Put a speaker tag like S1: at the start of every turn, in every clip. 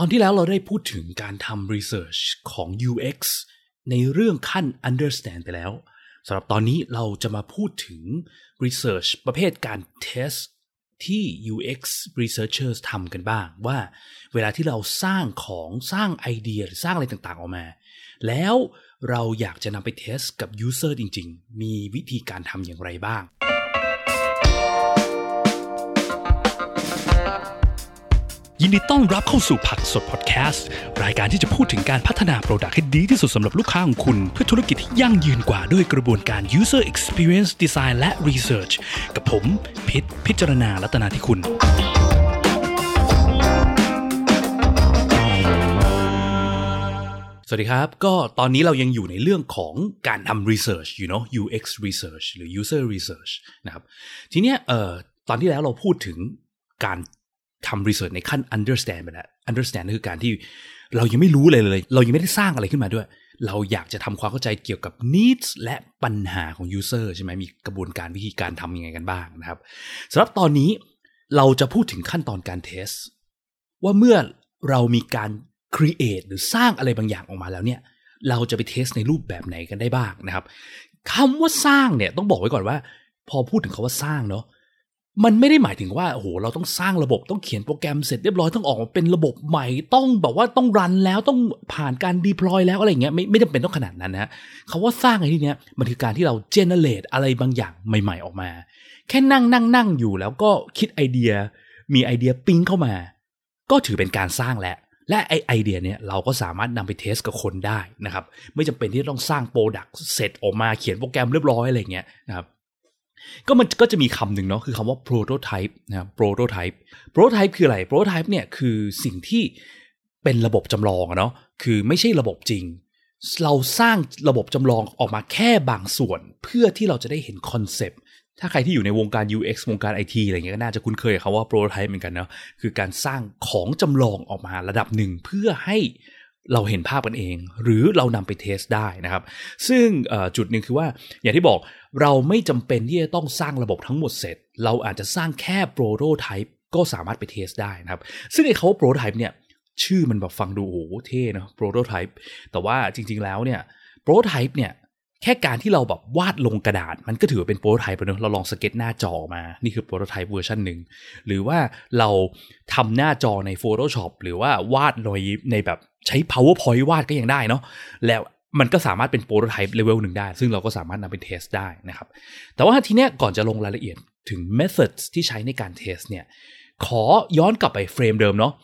S1: ตอนที่แล้วเราได้พูดถึงการทำ research ของ UX ในเรื่องขั้น understand ไปแล้วสำหรับตอนนี้เราจะมาพูดถึง research ประเภทการ test ที่ UX researchers ทำกันบ้างว่าเวลาที่เราสร้างของสร้างไอเดียหรือสร้างอะไรต่างๆออกมา แล้วเราอยากจะนำไปเทสกับ user จริง ๆ มีวิธีการทำอย่างไรบ้าง ยินดีต้อนรับเข้าสู่ผักสดพอดแคสต์รายการที่จะพูดถึงการพัฒนาโปรดักต์ให้ดีที่สุดสำหรับลูกค้าของคุณ เพื่อธุรกิจที่ยั่งยืนกว่าด้วยกระบวนการ user experience design และ research กับผม พิษพิจารณาลัตนาที่คุณ สวัสดีครับ ก็ตอนนี้เรายังอยู่ในเรื่องของการทำ research อยู่เนาะ UX research หรือ user research นะครับ ทีเนี้ยเอ่อตอนที่แล้วเราพูดถึงการ ทำ research ในขั้น understand ไปแล้ว understand คือการที่เรายังไม่รู้เลยเลย เรายังไม่ได้สร้างอะไรขึ้นมาด้วย เราอยากจะทำความเข้าใจเกี่ยวกับ needs และปัญหาของ user ใช่ไหมมีกระบวนการวิธีการทำยังไงกันบ้างนะครับสำหรับตอนนี้เราจะพูดถึงขั้นตอนการ test ว่าเมื่อเรามีการ create หรือสร้างอะไรบางอย่างออกมาแล้วเนี่ย เราจะไปเทสในรูปแบบไหนกันได้บ้างนะครับคำว่าสร้างเนี่ยต้องบอกไว้ก่อนว่า พอพูดถึงคาว่าสร้างเนาะ มันไม่ได้หมายถึงว่าโอ้โหเราต้องสร้างระบบต้องเขียนโปรแกรมเสร็จเรียบร้อยต้องออกมาเป็นระบบใหม่ต้องแบบว่าต้องรันแล้วต้องผ่านการดีพลอยแล้วอะไรเงี้ยไม่ไม่จำเป็นต้องขนาดนั้นนะคาว่าสร้างในที่เนี้ยมันคือการที่เราเจเนเรตอะไรบางอย่างใหม่ ๆออกมา แค่นั่งนั่งนั่งอยู่แล้วก็คิดไอเดีย มีไอเดียปิ้งเข้ามา ก็ถือเป็นการสร้างแล้วและไอไอเดียเนี่ยเราก็สามารถนำไปเทสกับคนได้นะครับ ไม่จำเป็นที่ต้องสร้าง product เสร็จออกมาเขียนโปรแกรมเรียบร้อยอะไรเงี้ยนะครับ ก็มันก็จะมีคำหนึ่งเนาะคือคำว่า prototype นะครับ prototype prototype คืออะไร prototype เนี่ยคือสิ่งที่เป็นระบบจำลองเนาะคือไม่ใช่ระบบจริง เราสร้างระบบจำลองออกมาแค่บางส่วน เพื่อที่เราจะได้เห็น concept ถ้าใครที่อยู่ในวงการ UX วงการ IT อะไรเงี้ยก็น่าจะคุ้นเคยคำว่า prototype เหมือนกันเนาะคือการสร้างของจำลองออกมาระดับหนึ่งเพื่อให้เราเห็นภาพกันเอง หรือเรานำไป test ได้นะครับ ซึ่งจุดหนึ่งคือว่าอย่างที่บอก เราไม่จำเป็นที่จะต้องสร้างระบบทั้งหมดเสร็จ เราอาจจะสร้างแค่ prototype ก็สามารถไป test ได้นะครับ ซึ่งไอ้คำว่า prototype เนี่ยชื่อมันแบบฟังดูโอ้โหเท่เนาะ prototype แต่ว่าจริง ๆแล้วเนี่ย prototype เนี่ยแค่การที่เราแบบวาดลงกระดาษ มันก็ถือว่าเป็น prototype ไปเนอะเราลองสเก็ตหน้าจอมา นี่คือ prototype เวอร์ชันหนึ่ง หรือว่าเราทำหน้าจอใน Photoshop หรือว่าวาดในในแบบใช้ PowerPoint วาดก็ยังได้เนาะแล้ว มันก็สามารถเป็น prototype level หนึ่งได้ ซึ่งเราก็สามารถนำไป test ได้นะครับ แต่ว่าทีเนี้ยก่อนจะลงรายละเอียดถึง methods ที่ใช้ในการ test เนี่ย ขอย้อนกลับไป frame เดิมเนาะ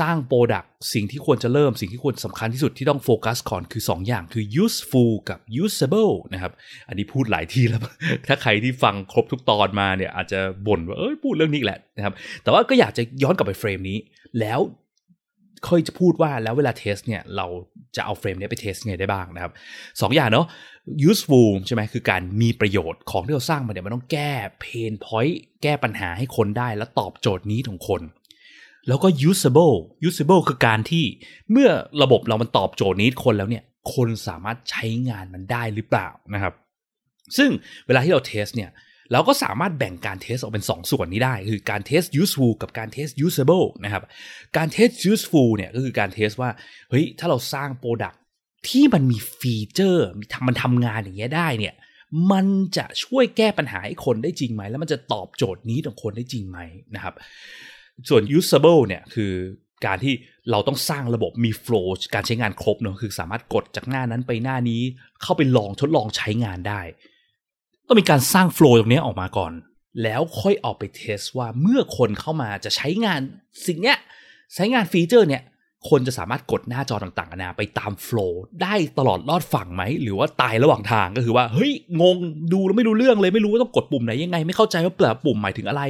S1: สร้าง product สิ่งที่ควรจะเริ่ม สิ่งที่ควรสำคัญที่สุดที่ต้องโฟกัสก่อนคือ 2 อย่างคือ useful กับ usable นะครับ อันนี้พูดหลายที่แล้ว ถ้าใครที่ฟังครบทุกตอนมาเนี่ยอาจจะบ่นว่า เอ้ยพูดเรื่องนี้แหละนะครับ แต่ว่าก็อยากจะย้อนกลับไป frame นี้ แล้ว ค่อยจะพูดว่าแล้วเวลา test เนี่ยเราจะเอา frame นี้ไป test ไงได้บ้างนะครับสองอย่างเนาะ useful ใช่ไหมคือการมีประโยชน์ของที่เราสร้างมาเนี่ยมันต้องแก้ pain point แก้ปัญหาให้คนได้แล้วตอบโจทย์ need ของคน แล้วก็ usable usable คือการที่เมื่อระบบเรามันตอบโจทย์ need คนแล้วเนี่ยคนสามารถใช้งานมันได้หรือเปล่านะครับ ซึ่งเวลาที่เรา test เนี่ย เราก็สามารถแบ่งการ test ออกเป็น 2 ส่วนนี้ได้ คือการ test useful กับการ test usable นะครับ การ test useful เนี่ยก็คือการ test ว่า เฮ้ย ถ้าเราสร้าง product ที่มันมีฟีเจอร์มันทำงานอย่างเงี้ยได้เนี่ย มันจะช่วยแก้ปัญหาให้คนได้จริงไหม แล้วมันจะตอบโจทย์ need ของคนได้จริงไหมนะครับ ส่วน usable เนี่ยคือการที่เราต้องสร้างระบบมี flow การใช้งานครบเนาะคือสามารถกดจากหน้านั้นไปหน้านี้เข้าไปลองทดลองใช้งานได้ ต้องมีการสร้างโฟล์ตรงนี้ออกมาก่อน แล้วค่อยออกไปเทสว่าเมื่อคนเข้ามาจะใช้งานสิ่งเนี้ยใช้งานฟีเจอร์เนี่ย คนจะสามารถกดหน้าจอต่างๆนานาไปตามโฟล์ได้ตลอดรอดฝั่งไหม หรือว่าตายระหว่างทางก็คือว่า เฮ้ย งงดูแล้วไม่รู้เรื่องเลยไม่รู้ว่าต้องกดปุ่มไหนยังไง ไม่เข้าใจว่าเปลือกปุ่มหมายถึงอะไร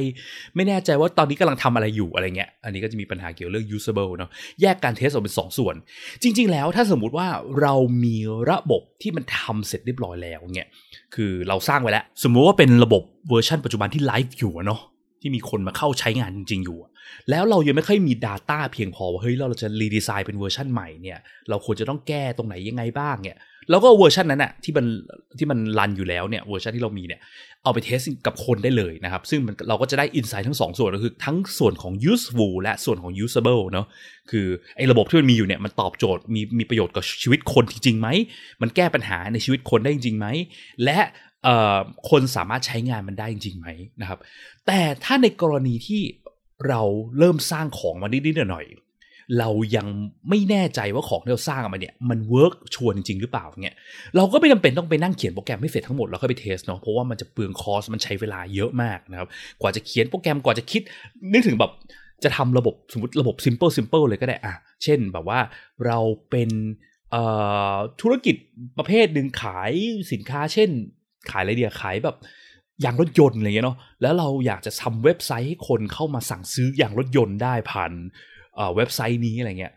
S1: ไม่แน่ใจว่าตอนนี้กำลังทำอะไรอยู่อะไรเงี้ย อันนี้ก็จะมีปัญหาเกี่ยวเรื่อง usable เนาะแยกการ test ออกเป็น 2 ส่วน จริง ๆ แล้วถ้าสมมุติว่าเรามีระบบที่มันทำเสร็จเรียบร้อยแล้วเนี่ยคือเราสร้างไว้แล้ว สมมุติว่าเป็นระบบเวอร์ชันปัจจุบันที่ไลฟ์อยู่เนาะ ที่มีคนมาเข้าใช้งานจริง ๆ อยู่ แล้วเรายังไม่ค่อยมี Data เพียงพอว่าเฮ้ยเราจะ redesign เป็นเวอร์ชันใหม่เนี่ยเราควรจะต้องแก้ตรงไหนยังไงบ้างเนี่ยแล้วก็เวอร์ชันนั้นอะที่มันที่มัน run อยู่แล้วเนี่ยเวอร์ชันที่เรามีเนี่ยเอาไป test กับคนได้เลยนะครับ ซึ่งมันเราก็จะได้ insight ทั้งสองส่วนก็คือทั้งส่วนของ useful และส่วนของ usable เนาะคือไอ้ระบบที่มันมีอยู่เนี่ยมันตอบโจทย์มีมีประโยชน์กับชีวิตคนจริงๆไหมมันแก้ปัญหาในชีวิตคนได้จริงไหมและ คนสามารถใช้งานมันได้จริงไหมนะครับ แต่ถ้าในกรณีที่เราเริ่มสร้างของมานิดๆหน่อยเรายังไม่แน่ใจว่าของที่เราสร้างมาเนี่ยมัน work ชัวร์จริงหรือเปล่าเนี่ยเราก็ไม่จำเป็นต้องไปนั่งเขียนโปรแกรมให้เสร็จทั้งหมดแล้วค่อยไปเทสเนาะเพราะว่ามันจะเปลืองคอสมันใช้เวลาเยอะมากนะครับ กว่าจะเขียนโปรแกรมกว่าจะคิด นึกถึงแบบจะทำระบบสมมติระบบ simple simple เลยก็ได้อะเช่นแบบว่าเราเป็นธุรกิจประเภทหนึ่งขายสินค้าเช่น ขายอะไรเดียขายแบบยางรถยนต์อะไรเงี้ยเนาะแล้วเราอยากจะทำเว็บไซต์ให้คนเข้ามาสั่งซื้อยางรถยนต์ได้ผ่านเว็บไซต์นี้อะไรเงี้ย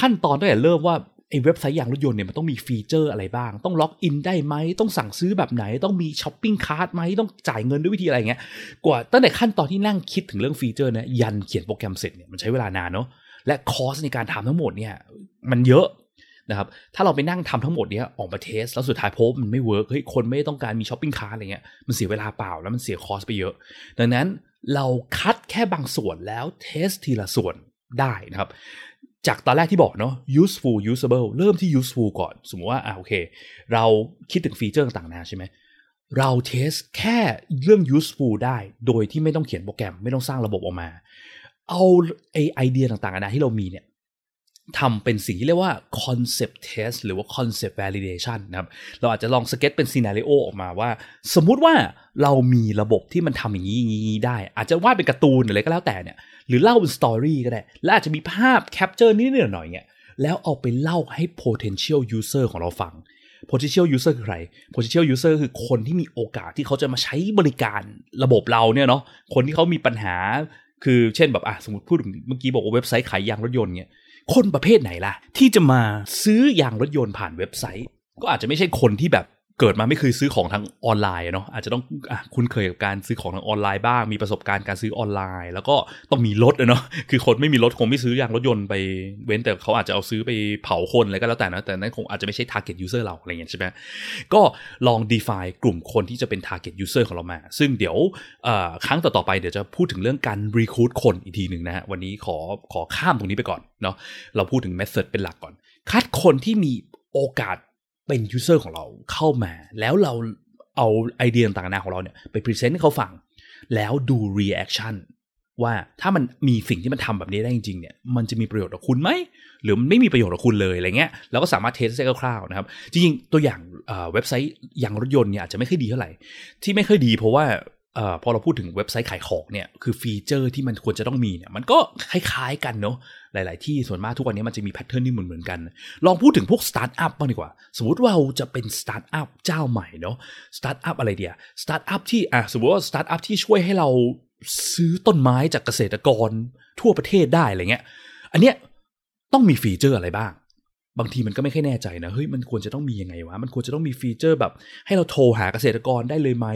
S1: ขั้นตอนตั้งแต่เริ่มว่าไอ้เว็บไซต์ยางรถยนต์เนี่ยมันต้องมีฟีเจอร์อะไรบ้าง ต้องล็อกอินได้ไหมต้องสั่งซื้อแบบไหน ต้องมี shopping cart ไหมต้องจ่ายเงินด้วยวิธีอะไรเงี้ยกว่าตั้งแต่ขั้นตอนที่นั่งคิดถึงเรื่องฟีเจอร์เนี่ยยันเขียนโปรแกรมเสร็จเนี่ยมันใช้เวลานานเนาะและ cost ในการทำทั้งหมดเนี่ยมันเยอะ นะครับถ้าเราไปนั่งทำทั้งหมดเนี้ยออกมา test แล้วสุดท้ายพบมันไม่ work เฮ้ยคนไม่ต้องการมี shopping cart อะไรเงี้ยมันเสียเวลาเปล่าแล้วมันเสีย cost ไปเยอะ ดังนั้นเราคัดแค่บางส่วนแล้ว test ทีละส่วนได้นะครับจากตอนแรกที่บอกเนาะ useful usable เริ่มที่ useful ก่อน สมมติว่าอ่าโอเค เราคิดถึงฟีเจอร์ต่างๆนะใช่ไหมเรา test แค่เรื่อง useful ได้โดยที่ไม่ต้องเขียนโปรแกรมไม่ต้องสร้างระบบออกมา เอาไอไอเดียต่างๆนะที่เรามีเนี่ย ทำเป็นสิ่งที่เรียกว่า concept test หรือว่า concept validation นะครับ เราอาจจะลองสเก็ตเป็น scenario ออกมาว่า สมมุติว่าเรามีระบบที่มันทำอย่างนี้ได้ อาจจะวาดเป็นการ์ตูนอะไรก็แล้วแต่เนี่ย หรือเล่าเป็น story ก็ได้ และอาจจะมีภาพ capture นิดหน่อยเนี่ย แล้วเอาไปเล่าให้ potential user ของเราฟัง potential user คือใคร potential user คือคนที่มีโอกาสที่เขาจะมาใช้บริการระบบเราเนี่ยเนาะ คนที่เขามีปัญหา คือเช่นแบบอะสมมติพูดเมื่อกี้บอกว่าเว็บไซต์ขายยางรถยนต์เนี่ย คนประเภทไหนล่ะ ที่จะมาซื้อยางรถยนต์ผ่านเว็บไซต์ ก็อาจจะไม่ใช่คนที่แบบ เกิดมาไม่เคยซื้อของทางออนไลน์เนาะอาจจะต้องอคุ้นเคยกับการซื้อของทางออนไลน์บ้างมีประสบการณ์การซื้อออนไลน์ แล้วก็ต้องมีรถเนาะคือคนไม่มีรถคงไม่ซื้อยางรถยนต์ไปเว้นแต่เขาอาจจะเอาซื้อไปเผาคนอะไรก็แล้วแต่นะแต่นั้นคงอาจจะไม่ใช่ target user เราอะไรเงี้ยใช่ไหมก็ลอง define กลุ่มคนที่จะเป็น target user ของเรามา ซึ่งเดี๋ยวครั้งต่อๆไปเดี๋ยวจะพูดถึงเรื่องการ recruit คนอีกทีหนึ่งนะฮะวันนี้ขอขอข้ามตรงนี้ไปก่อนเนาะเราพูดถึง method เป็นหลักก่อน คัดคนที่มีโอกาส เป็น user ของเราเข้ามา แล้วเราเอาไอเดียต่างๆของเราเนี่ยไป present ให้เขาฟัง แล้วดู reaction ว่าถ้ามันมีสิ่งที่มันทำแบบนี้ได้จริงๆเนี่ยมันจะมีประโยชน์กับคุณไหม หรือมันไม่มีประโยชน์กับคุณเลยอะไรเงี้ยเราก็สามารถ test ได้คร่าวๆนะครับ จริงๆ ตัวอย่างเว็บไซต์อย่างรถยนต์เนี่ยอาจจะไม่ค่อยดีเท่าไหร่ ที่ไม่ค่อยดีเพราะว่าอพอเราพูดถึงเว็บไซต์ขายของเนี่ยคือฟีเจอร์ที่มันควรจะต้องมีเนี่ยมันก็คล้ายๆกันเนาะ หลาย ๆ ที่ส่วนมากทุกวันนี้มันจะมี pattern ที่เหมือนๆกัน ลองพูดถึงพวกสตาร์ทอัพบ้างดีกว่า สมมติว่าเราจะเป็นสตาร์ทอัพเจ้าใหม่เนาะสตาร์ทอัพอะไรเดียสตาร์ทอัพที่อะสมมติว่าสตาร์ทอัพที่ช่วยให้เราซื้อต้นไม้จากเกษตรกรทั่วประเทศได้อะไรเงี้ย อันเนี้ยต้องมีฟีเจอร์อะไรบ้าง บางทีมันก็ไม่ค่อยแน่ใจนะเฮ้ยมันควรจะต้องมียังไงวะมันควรจะต้องมีฟีเจอร์แบบ ให้เราโทรหาเกษตรกรได้เลยไหม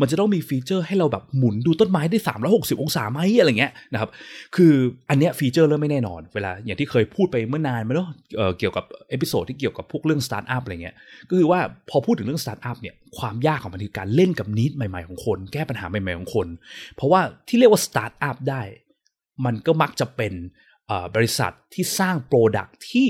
S1: มันจะต้องมีฟีเจอร์ให้เราแบบหมุนดูต้นไม้ได้ 360 องศาไหมอะไรเงี้ยนะครับคืออันเนี้ยฟีเจอร์เริ่มไม่แน่นอน เวลาอย่างที่เคยพูดไปเมื่อนานมาแล้วเกี่ยวกับ episode ที่เกี่ยวกับพวกเรื่องสตาร์ทอัพอะไรเงี้ยก็คือว่าพอพูดถึงเรื่องสตาร์ทอัพเนี่ยความยากของมันคือการเล่นกับ need ใหม่ๆของคน แก้ปัญหาใหม่ๆของคน เพราะว่าที่เรียกว่าสตาร์ทอัพได้ มันก็มักจะเป็นบริษัทที่สร้าง product ที่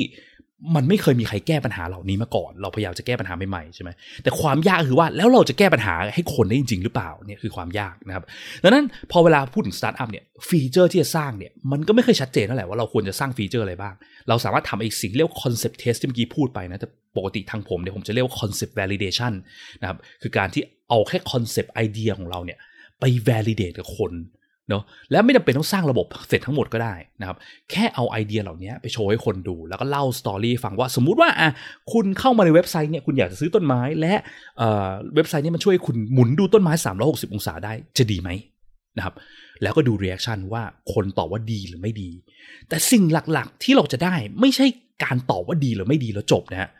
S1: มันไม่เคยมีใครแก้ปัญหาเหล่านี้มาก่อน เราพยายามจะแก้ปัญหาใหม่ๆใช่ไหมแต่ความยากคือว่าแล้วเราจะแก้ปัญหาให้คนได้จริง ๆ หรือเปล่าเนี่ยคือความยากนะครับดังนั้นพอเวลาพูดถึงสตาร์ทอัพเนี่ยฟีเจอร์ที่จะสร้างเนี่ยมันก็ไม่เคยชัดเจนนั่นแหละว่าเราควรจะสร้างฟีเจอร์อะไรบ้าง เราสามารถทำไอ้สิ่งเรียกว่า concept test ที่เมื่อกี้พูดไปนะแต่ปกติทางผมเนี่ยผมจะเรียกว่า concept validation นะครับคือการที่เอาแค่ concept ไอเดียของเราเนี่ยไป validate กับคน เนาะและไม่จำเป็นต้องสร้างระบบเสร็จทั้งหมดก็ได้นะครับแค่เอาไอเดียเหล่านี้ไปโชว์ให้คนดู แล้วก็เล่า story ฟังว่าสมมุติว่าอะคุณเข้ามาในเว็บไซต์เนี่ยคุณอยากจะซื้อต้นไม้และเว็บไซต์นี้มันช่วยคุณหมุนดูต้นไม้ 360 องศาได้จะดีไหมนะครับแล้วก็ดู reaction ว่าคนตอบว่าดีหรือไม่ดี แต่สิ่งหลักๆที่เราจะได้ไม่ใช่การตอบว่าดีหรือไม่ดีแล้วจบนะฮะ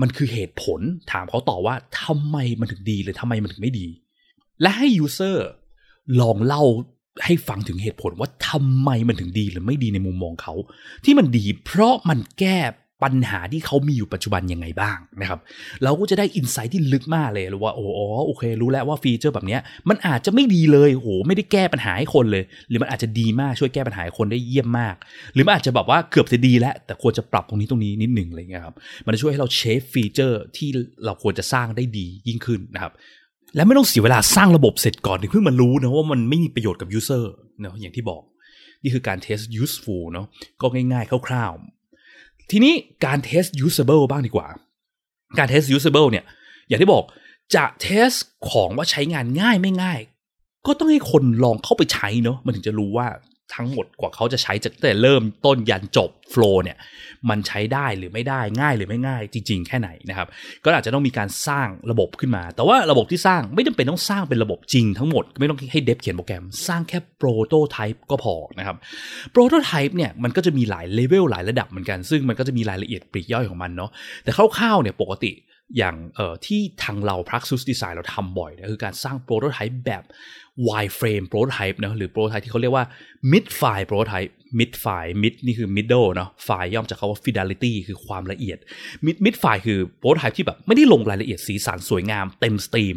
S1: มันคือเหตุผลถามเขาต่อว่าทำไมมันถึงดีหรือทำไมมันถึงไม่ดี และให้ user ลองเล่า ให้ฟังถึงเหตุผลว่าทำไมมันถึงดีหรือไม่ดีในมุมมองเขา ที่มันดีเพราะมันแก้ปัญหาที่เขามีอยู่ปัจจุบันยังไงบ้างนะครับเราก็จะได้ insight ที่ลึกมากเลยว่าโอ้โอเค รู้แล้วว่าฟีเจอร์แบบนี้มันอาจจะไม่ดีเลยโหไม่ได้แก้ปัญหาให้คนเลย หรือมันอาจจะดีมากช่วยแก้ปัญหาให้คนได้เยี่ยมมาก หรือมันอาจจะแบบว่าเกือบจะดีแล้ว แต่ควรจะปรับตรงนี้ตรงนี้นิดหนึ่งอะไรเงี้ยครับมันจะช่วยให้เรา shape ฟีเจอร์ที่เราควรจะสร้างได้ดียิ่งขึ้นนะครับ และไม่ต้องเสียเวลาสร้างระบบเสร็จก่อนถึงเพิ่งมารู้นะว่ามันไม่มีประโยชน์กับ user เนาะอย่างที่บอก นี่คือการเทส useful เนาะก็ง่ายๆคร่าวๆ ทีนี้การเทส usable บ้างดีกว่า การเทส usable เนี่ย อย่างที่บอกจะเทสของว่าใช้งานง่ายไม่ง่าย ก็ต้องให้คนลองเข้าไปใช้เนาะมันถึงจะรู้ว่า ทั้งหมดกว่าเขาจะใช้จากแต่เริ่มต้นยันจบโฟล์เนี่ยมันใช้ได้หรือไม่ได้ง่ายหรือไม่ง่ายจริง ๆ แค่ไหนนะครับก็อาจจะต้องมีการสร้างระบบขึ้นมา แต่ว่าระบบที่สร้างไม่จำเป็นต้องสร้างเป็นระบบจริงทั้งหมด ไม่ต้องให้เดฟเขียนโปรแกรม สร้างแค่โปรโตไทป์ก็พอนะครับprototype เนี่ยมันก็จะมีหลายเลเวลหลายระดับเหมือนกันซึ่งมันก็จะมีรายละเอียดปลีกย่อยของมันเนาะแต่คร่าวๆเนี่ยปกติอย่างที่ทางเรา Praxis Design เราทำบ่อยนะคือการสร้าง prototype แบบ wireframe prototype นะหรือ prototype ที่เขาเรียกว่า mid-fi prototype mid-fi mid นี่คือ middle เนาะ fi ย่อมาจากคำว่า fidelity คือความละเอียด mid mid-fi คือ prototype ที่แบบไม่ได้ลงรายละเอียดสีสันสวยงามเต็ม stream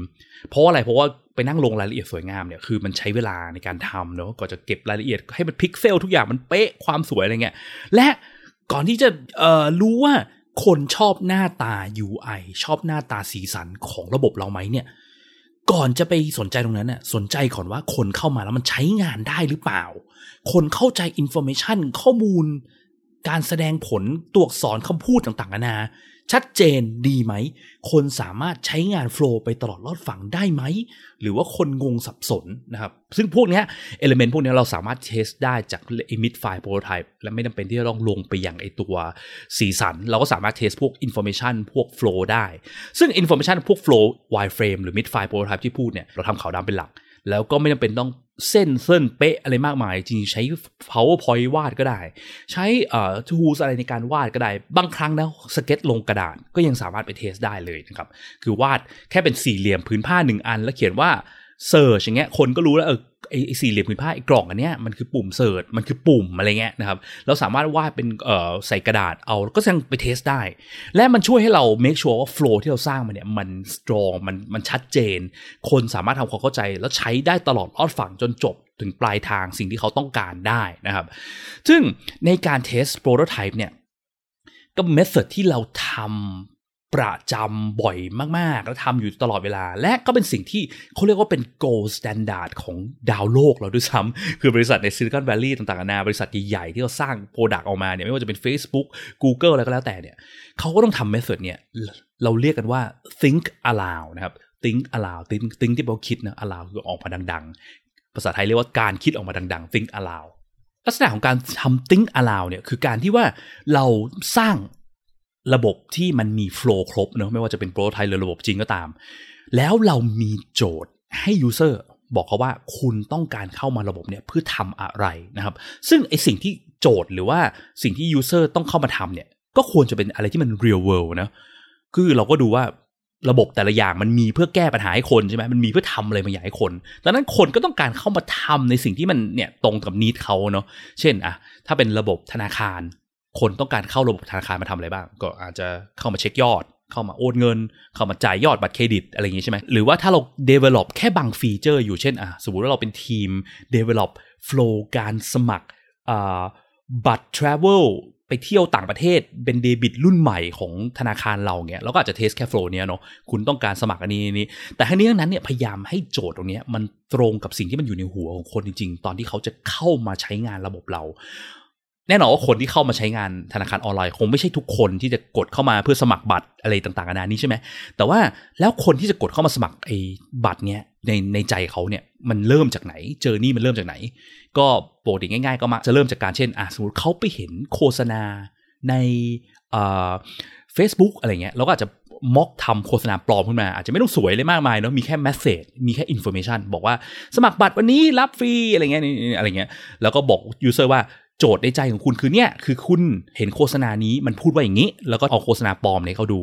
S1: เพราะอะไรเพราะว่าไปนั่งลงรายละเอียดสวยงามเนี่ยคือมันใช้เวลาในการทำเนาะก่อนจะเก็บรายละเอียดให้มันพิกเซลทุกอย่างมันเป๊ะความสวยอะไรเงี้ยและก่อนที่จะเอ่อรู้ว่าคนชอบหน้าตา UI ชอบหน้าตาสีสันของระบบเราไหมเนี่ย ก่อนจะไปสนใจตรงนั้นน่ะสนใจก่อนว่าคนเข้ามาแล้วมันใช้งานได้หรือเปล่า คนเข้าใจ information ข้อมูล การแสดงผลตัวอักษรคำพูดต่างๆนานา ชัดเจนดีไหม คนสามารถใช้งาน flow ไปตลอดรอดฝั่งได้ไหม หรือว่าคนงงสับสนนะครับ ซึ่งพวกนี้ element พวกนี้เราสามารถ test ได้จากไอ้ mid-fi prototype และไม่จำเป็นที่จะต้องลงไปอย่างไอตัวสีสัน เราก็สามารถ test พวก information พวก flow ได้ ซึ่ง information พวก flow wireframe หรือ mid-fi prototype ที่พูดเนี่ยเราทำขาวดำเป็นหลัก แล้วก็ไม่จำเป็นต้อง เส้นเส้นเป๊ะอะไรมากมาย จริงใช้ PowerPoint วาดก็ได้ ใช้เอ่อ tools อะไรในการวาดก็ได้ บางครั้งนะสเก็ตลงกระดาษก็ยังสามารถไป test ได้เลยนะครับ คือวาดแค่เป็นสี่เหลี่ยมผืนผ้าหนึ่งอัน แล้วเขียนว่า search อย่างเงี้ยคนก็รู้แล้วเออ ไอ้สี่เหลี่ยมผืนผ้าไอ้กล่องอันเนี้ยมันคือปุ่ม search มันคือปุ่มอะไรเงี้ยนะครับเราสามารถวาดเป็นเอ่อใส่กระดาษเอาก็ยังไป test ได้ และมันช่วยให้เรา make sure ว่า flow ที่เราสร้างมันเนี่ยมัน strong มันมันชัดเจน คนสามารถทำความเข้าใจแล้วใช้ได้ตลอดรอดฝั่งจนจบถึงปลายทางสิ่งที่เขาต้องการได้นะครับ ซึ่งในการ test prototype เนี่ยก็ method ที่เราทำ ประจำบ่อยมาก ๆ แล้วทำอยู่ตลอดเวลา และก็เป็นสิ่งที่เขาเรียกว่าเป็น gold standard ของทั่วโลกเราด้วยซ้ำคือบริษัทในซิลิคอนแวลลีย์ต่างๆนานาบริษัทใหญ่ๆ ที่เขาสร้าง product ออกมาเนี่ยไม่ว่าจะเป็น Facebook Google อะไรก็แล้วแต่เนี่ยเขาก็ต้องทำ method เนี่ยเราเรียกกันว่า think aloud นะครับ think aloud think think ที่แปลว่าคิดนะ aloud คือออกมาดัง ๆ ภาษาไทยเรียกว่าการคิดออกมาดัง ๆ think aloud ลักษณะของการทำ think aloud เนี่ยคือการที่ว่าเราสร้าง ระบบที่มันมี flow ครบเนอะไม่ว่าจะเป็น prototype หรือระบบจริงก็ตาม แล้วเรามีโจทย์ให้ user บอกเขาว่าคุณต้องการเข้ามาระบบเนี่ยเพื่อทำอะไรนะครับ ซึ่งไอ้สิ่งที่โจทย์หรือว่าสิ่งที่ user ต้องเข้ามาทำเนี่ย ก็ควรจะเป็นอะไรที่มัน real world นะคือเราก็ดูว่าระบบแต่ละอย่างมันมีเพื่อแก้ปัญหาให้คนใช่ไหมมันมีเพื่อทำอะไรบางอย่างให้คน ดังนั้นคนก็ต้องการเข้ามาทำในสิ่งที่มันเนี่ยตรงกับ need เขาเนาะ เช่นอะถ้าเป็นระบบธนาคาร คนต้องการเข้าระบบธนาคารมาทำอะไรบ้าง ก็อาจจะเข้ามาเช็คยอด เข้ามาโอนเงิน เข้ามาจ่ายยอดบัตรเครดิตอะไรอย่างงี้ใช่ไหมหรือว่าถ้าเรา develop แค่บางฟีเจอร์อยู่เช่นอะสมมติว่าเราเป็นทีม develop flow การสมัครบัตร travel ไปเที่ยวต่างประเทศเป็นเดบิตรุ่นใหม่ของธนาคารเราเงี้ยเราก็อาจจะ test แค่ flow เนี้ยเนาะคุณต้องการสมัครอันนี้นี้ แต่ทั้งนี้ทั้งนั้นเนี่ยพยายามให้โจทย์ตรงนี้มันตรงกับสิ่งที่มันอยู่ในหัวของคนจริง ๆ ตอนที่เขาจะเข้ามาใช้งานระบบเรา แน่นอนว่าคนที่เข้ามาใช้งานธนาคารออนไลน์ คงไม่ใช่ทุกคนที่จะกดเข้ามาเพื่อสมัครบัตรอะไรต่างๆนานานี้ใช่ไหมแต่ว่าแล้วคนที่จะกดเข้ามาสมัครไอ้บัตรเนี้ยในในใจเขาเนี่ยมันเริ่มจากไหนเจอนี่มันเริ่มจากไหน ก็โปกติง่าย ๆ ก็มักจะเริ่มจากการเช่นอะสมมติเขาไปเห็นโฆษณาในอ่าเฟซบุ๊กอะไรเงี้ยเราก็อาจจะ mock ทำโฆษณาปลอมขึ้นมา อาจจะไม่ต้องสวยเลยมากมายเนาะมีแค่ message มีแค่ information บอกว่าสมัครบัตรวันนี้รับฟรีอะไรเงี้ยอะไรเงี้ยแล้วก็บอก user ว่า โจทย์ในใจของคุณคือเนี่ยคือคุณเห็นโฆษณานี้มันพูดว่าอย่างนี้ แล้วก็เอาโฆษณาปลอมเนี่ยเขาดู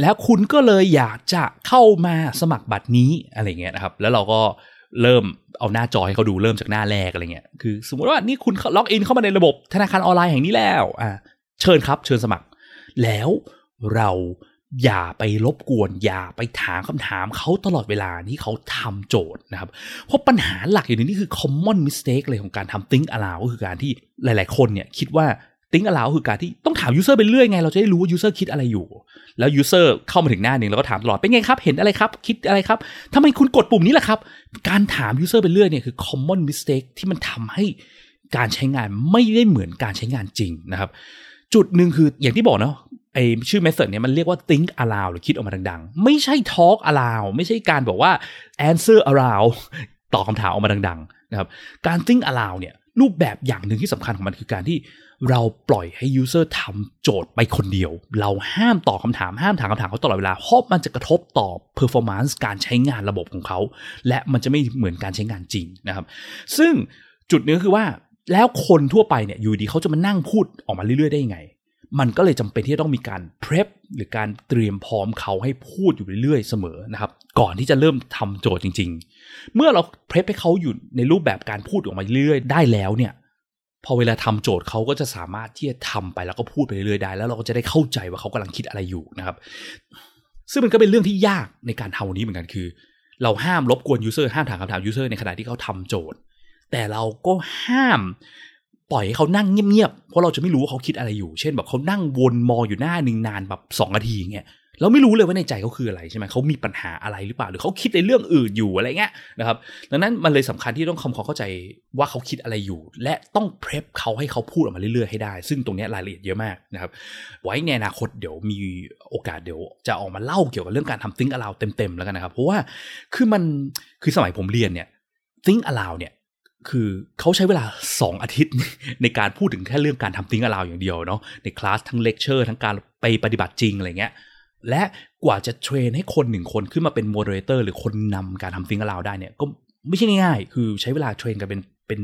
S1: แล้วคุณก็เลยอยากจะเข้ามาสมัครบัตรนี้อะไรเงี้ยนะครับ แล้วเราก็เริ่มเอาหน้าจอให้เขาดูเริ่มจากหน้าแรกอะไรเงี้ยคือ สมมติว่านี่คุณล็อกอินเข้ามาในระบบธนาคารออนไลน์แห่งนี้แล้วอ่าเชิญครับ เชิญสมัคร แล้วเรา อย่าไปรบกวน อย่าไปถามคำถามเขาตลอดเวลาที่เขาทำโจทย์นะครับ เพราะปัญหาหลักอย่างนี้คือ common mistake เลยของการทำ think aloud ก็คือการที่หลาย ๆ คนเนี่ยคิดว่า think aloud คือการที่ต้องถาม user ไปเรื่อยไง เราจะได้รู้ว่า user คิดอะไรอยู่ แล้ว user เข้ามาถึงหน้าหนึ่งแล้วก็ถามตลอด เป็นไงครับ เห็นอะไรครับ คิดอะไรครับทำไมคุณกดปุ่มนี้ล่ะครับ การถาม user ไปเรื่อยเนี่ยคือ common mistake ที่มันทำให้การใช้งานไม่ได้เหมือนการใช้งานจริงนะครับ จุดหนึ่งคืออย่างที่บอกเนาะ ไอชื่อ method เนี่ยมันเรียกว่า think aloud หรือคิดออกมาดังๆ ไม่ใช่ talk aloud ไม่ใช่การบอกว่า answer aloud ตอบคำถามออกมาดังๆนะครับการ think aloud เนี่ยรูปแบบอย่างหนึ่งที่สำคัญของมันคือการที่เราปล่อยให้ user ทำโจทย์ไปคนเดียว เราห้ามตอบคำถามห้ามถามคำถามเขาตลอดเวลาเพราะมันจะกระทบต่อ performance การใช้งานระบบของเขา และมันจะไม่เหมือนการใช้งานจริงนะครับ ซึ่งจุดนี้คือว่าแล้วคนทั่วไปเนี่ยอยู่ดีเขาจะมานั่งพูดออกมาเรื่อยๆ ได้ยังไง มันก็เลยจำเป็นที่จะต้องมีการ prep หรือการเตรียมพร้อมเขาให้พูดอยู่เรื่อยๆเสมอนะครับ ก่อนที่จะเริ่มทำโจทย์จริง ๆ เมื่อเรา prep ให้เขาอยู่ในรูปแบบการพูดออกมาเรื่อยๆ ได้แล้วเนี่ย พอเวลาทำโจทย์เขาก็จะสามารถที่จะทำไปแล้วก็พูดไปเรื่อยๆได้ แล้วเราก็จะได้เข้าใจว่าเขากำลังคิดอะไรอยู่นะครับ ซึ่งมันก็เป็นเรื่องที่ยากในการทำวันนี้เหมือนกันคือ เราห้ามรบกวน user ห้ามถามคำถาม user ในขณะที่เขาทำโจทย์ แต่เราก็ห้าม ปล่อยให้เขานั่งเงียบๆ เพราะเราจะไม่รู้ว่าเขาคิดอะไรอยู่ เช่นแบบเขานั่งวนมองอยู่หน้าหนึ่งนานแบบสองนาทีเงี้ย เราไม่รู้เลยว่าในใจเขาคืออะไรใช่ไหมเขามีปัญหาอะไรหรือเปล่า หรือเขาคิดในเรื่องอื่นอยู่อะไรเงี้ยนะครับ ดังนั้นมันเลยสำคัญที่ต้องทำความเข้าใจว่าเขาคิดอะไรอยู่ และต้องเพรพเขาให้เขาพูดออกมาเรื่อยๆให้ได้ ซึ่งตรงนี้รายละเอียดเยอะมากนะครับ ไว้ในอนาคตเดี๋ยวมีโอกาสเดี๋ยวจะออกมาเล่าเกี่ยวกับเรื่องการทำ think aloud เต็มๆแล้วกันนะครับ เพราะว่าคือมันคือสมัยผมเรียนเนี่ย think aloud เนี่ย คือเขาใช้เวลา 2 อาทิตย์ในการพูดถึงแค่เรื่องการทำ think aloud อย่างเดียวเนาะในคลาสทั้งเลคเชอร์ทั้งการไปปฏิบัติจริงอะไรเงี้ยและกว่าจะ train ให้คนหนึ่งคนขึ้นมาเป็น moderator หรือคนนำการทำ think aloud ได้เนี่ยก็ไม่ใช่ง่ายๆ คือใช้เวลา train กันเป็นเป็น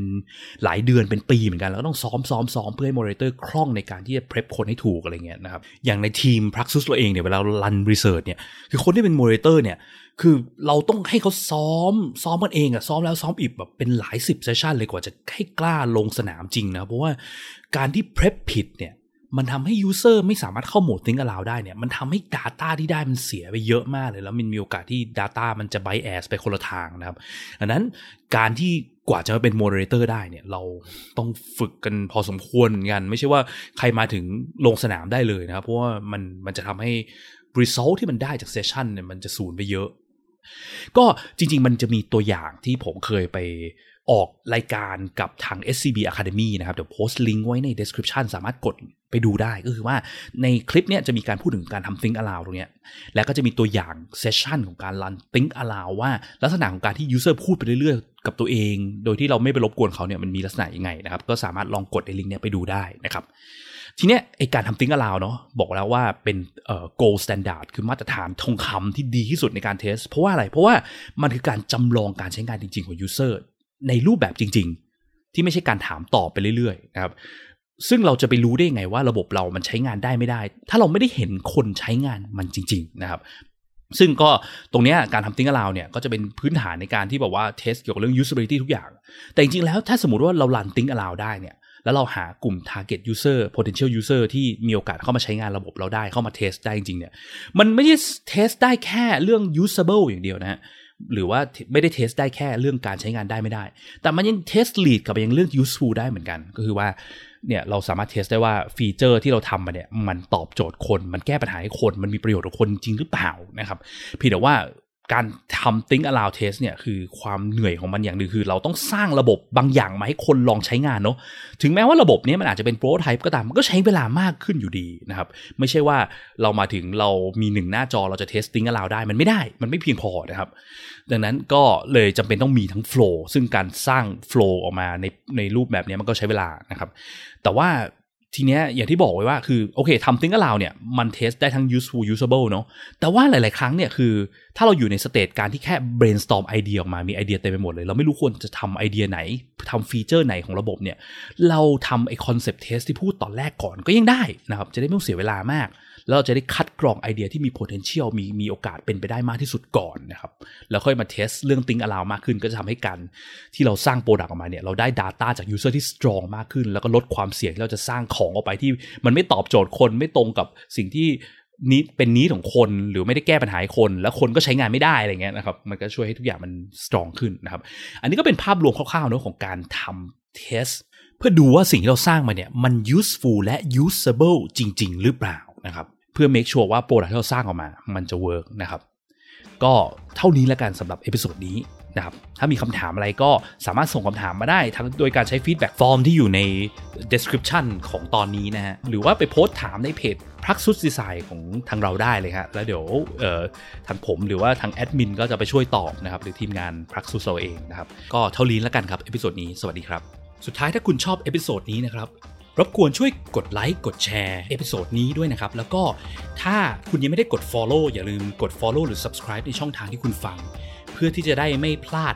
S1: หลายเดือนเป็นปีเหมือนกัน แล้วก็ต้องซ้อมซ้อมซ้อมเพื่อให้ moderator คล่องในการที่จะ prep คนให้ถูกอะไรเงี้ยนะครับอย่างในทีม Praxis เราเองเนี่ยเวลา run research เนี่ยคือคนที่เป็น moderator เนี่ย คือเราต้องให้เขาซ้อม ซ้อมกันเองอะซ้อมแล้วซ้อมอีกแบบเป็นหลายสิบ session เลยกว่าจะให้กล้าลงสนามจริงนะ เพราะว่าการที่ prep ผิดเนี่ยมันทำให้ user ไม่สามารถเข้าโหมด think aloud ได้เนี่ย มันทำให้ Data ที่ได้มันเสียไปเยอะมากเลย แล้วมันมีโอกาสที่ Data มันจะ bias ไปคนละทางนะครับดังนั้นการที่กว่าจะมาเป็น moderator ได้เนี่ย เราต้องฝึกกันพอสมควรกัน ไม่ใช่ว่าใครมาถึงลงสนามได้เลยนะครับ เพราะว่ามันมันจะทำให้ result ที่มันได้จาก session เนี่ยมันจะสูญไปเยอะ ก็จริง ๆ มันจะมีตัวอย่างที่ผมเคยไปออกรายการกับทาง SCB Academy นะครับ เดี๋ยวโพสต์ลิงก์ไว้ใน description สามารถกดไปดูได้ก็คือว่าในคลิปเนี้ยจะมีการพูดถึงการทำ think aloud ตรงเนี้ยแล้วก็จะมีตัวอย่างเซสชันของการรัน think aloud ว่าลักษณะของการที่ user พูดไปเรื่อยๆ กับตัวเอง โดยที่เราไม่ไปรบกวนเขาเนี่ยมันมีลักษณะยังไงนะครับ ก็สามารถลองกดในลิงก์เนี้ยไปดูได้นะครับ ทีเนี้ยไอการทำ think aloud เนาะบอกแล้วว่าเป็นเอ่อ gold standard คือมาตรฐานทองคำที่ดีที่สุดในการเทส เพราะว่าอะไร เพราะว่ามันคือการจำลองการใช้งานจริง ๆ ของ user ในรูปแบบจริง ๆ ที่ไม่ใช่การถามตอบไปเรื่อยๆนะครับซึ่งเราจะไปรู้ได้ยังไงว่าระบบเรามันใช้งานได้ไม่ได้ ถ้าเราไม่ได้เห็นคนใช้งานมันจริง ๆ นะครับ ซึ่งก็ตรงนี้การทำ think aloud เนี่ยก็จะเป็นพื้นฐานในการที่บอกว่า test เกี่ยวกับเรื่อง usability ทุกอย่าง แต่จริงๆแล้วถ้าสมมติว่าเรา run think aloud ได้เนี่ย แล้วเราหากลุ่ม target user potential user ที่มีโอกาสเข้ามาใช้งานระบบเราได้เข้ามา test ได้จริงๆเนี่ยมันไม่ใช่ test ได้แค่เรื่อง usable อย่างเดียวนะฮะหรือว่าไม่ได้ test ได้แค่เรื่องการใช้งานได้ไม่ได้ แต่มันยังเทส lead กับยังเรื่อง useful ได้เหมือนกัน ก็คือว่าเนี่ยเราสามารถเทสได้ว่าฟีเจอร์ที่เราทำมาเนี่ยมันตอบโจทย์คนมันแก้ปัญหาให้คนมันมีประโยชน์กับคนจริงหรือเปล่านะครับเพียงแต่ว่า การทำ think aloud test เนี่ยคือความเหนื่อยของมันอย่างหนึ่งคือ เราต้องสร้างระบบบางอย่างมาให้คนลองใช้งานเนาะถึงแม้ว่าระบบนี้มันอาจจะเป็นโปรโตไทป์ก็ตามมันก็ใช้เวลามากขึ้นอยู่ดีนะครับ ไม่ใช่ว่าเรามาถึงเรามีหนึ่งหน้าจอเราจะเทส think aloud ได้มันไม่ได้ มันไม่เพียงพอนะครับ ดังนั้นก็เลยจำเป็นต้องมีทั้ง flow ซึ่งการสร้าง flow ออกมาในในรูปแบบนี้มันก็ใช้เวลานะครับ แต่ว่า ทีเนี้ยอย่างที่บอกไว้ว่าคือโอเคทำ think aloud เนี่ยมัน test ได้ทั้ง useful usable เนาะแต่ว่าหลาย ๆ ครั้งเนี่ยคือถ้าเราอยู่ใน stage การที่แค่ brainstorm ไอเดียออกมามีไอเดียเต็มไปหมดเลย เราไม่รู้ควรจะทำไอเดียไหนทำ feature ไหนของระบบเนี่ยเราทำไอ concept test ที่พูดตอนแรกก่อนก็ยังได้นะครับจะได้ไม่ต้องเสียเวลามาก แล้วเราจะได้คัดกรองไอเดียที่มี potential มีมีโอกาสเป็นไปได้มากที่สุดก่อนนะครับแล้วค่อยมา test เรื่อง think aloud มากขึ้น ก็จะทำให้การที่เราสร้าง product ออกมาเนี่ยเราได้ Data จาก user ที่ strong มากขึ้น แล้วก็ลดความเสี่ยงที่เราจะสร้างของออกไปที่ มันไม่ตอบโจทย์คนไม่ตรงกับสิ่งที่นี้เป็นนี้ของคนหรือไม่ได้แก้ปัญหาคน แล้วคนก็ใช้งานไม่ได้อะไรเงี้ยนะครับมันก็ช่วยให้ทุกอย่างมัน strong ขึ้นนะครับอันนี้ก็เป็นภาพรวมคร่าวๆเนอะของการทำ test เพื่อดูว่าสิ่งที่เราสร้างมาเนี่ยมัน useful และ usable จริง ๆ หรือเปล่า นะครับ เพื่อ make sure ว่า product ที่เราสร้างออกมา มันจะ work นะครับ ก็เท่านี้แล้วกันสำหรับ episode นี้นะครับถ้ามีคำถามอะไรก็สามารถส่งคำถามมาได้ ทั้งโดยการใช้ feedback form ที่อยู่ใน description ของตอนนี้นะฮะ หรือว่าไปโพสต์ถามในเพจพรักซุดดีไซน์ของทางเราได้เลยฮะ แล้วเดี๋ยวทางผมหรือว่าทางแอดมินก็จะไปช่วยตอบนะครับ หรือทีมงานพรักซุดเราเองนะครับ ก็เท่านี้แล้วกันครับ episode นี้ สวัสดีครับ สุดท้ายถ้าคุณชอบ episode นี้นะครับ รบกวนช่วยกดไลค์กดแชร์ episode นี้ด้วยนะครับ แล้วก็ถ้าคุณยังไม่ได้กด Follow อย่าลืมกด Follow หรือ Subscribe ในช่องทางที่คุณฟัง เพื่อที่จะได้ไม่พลาด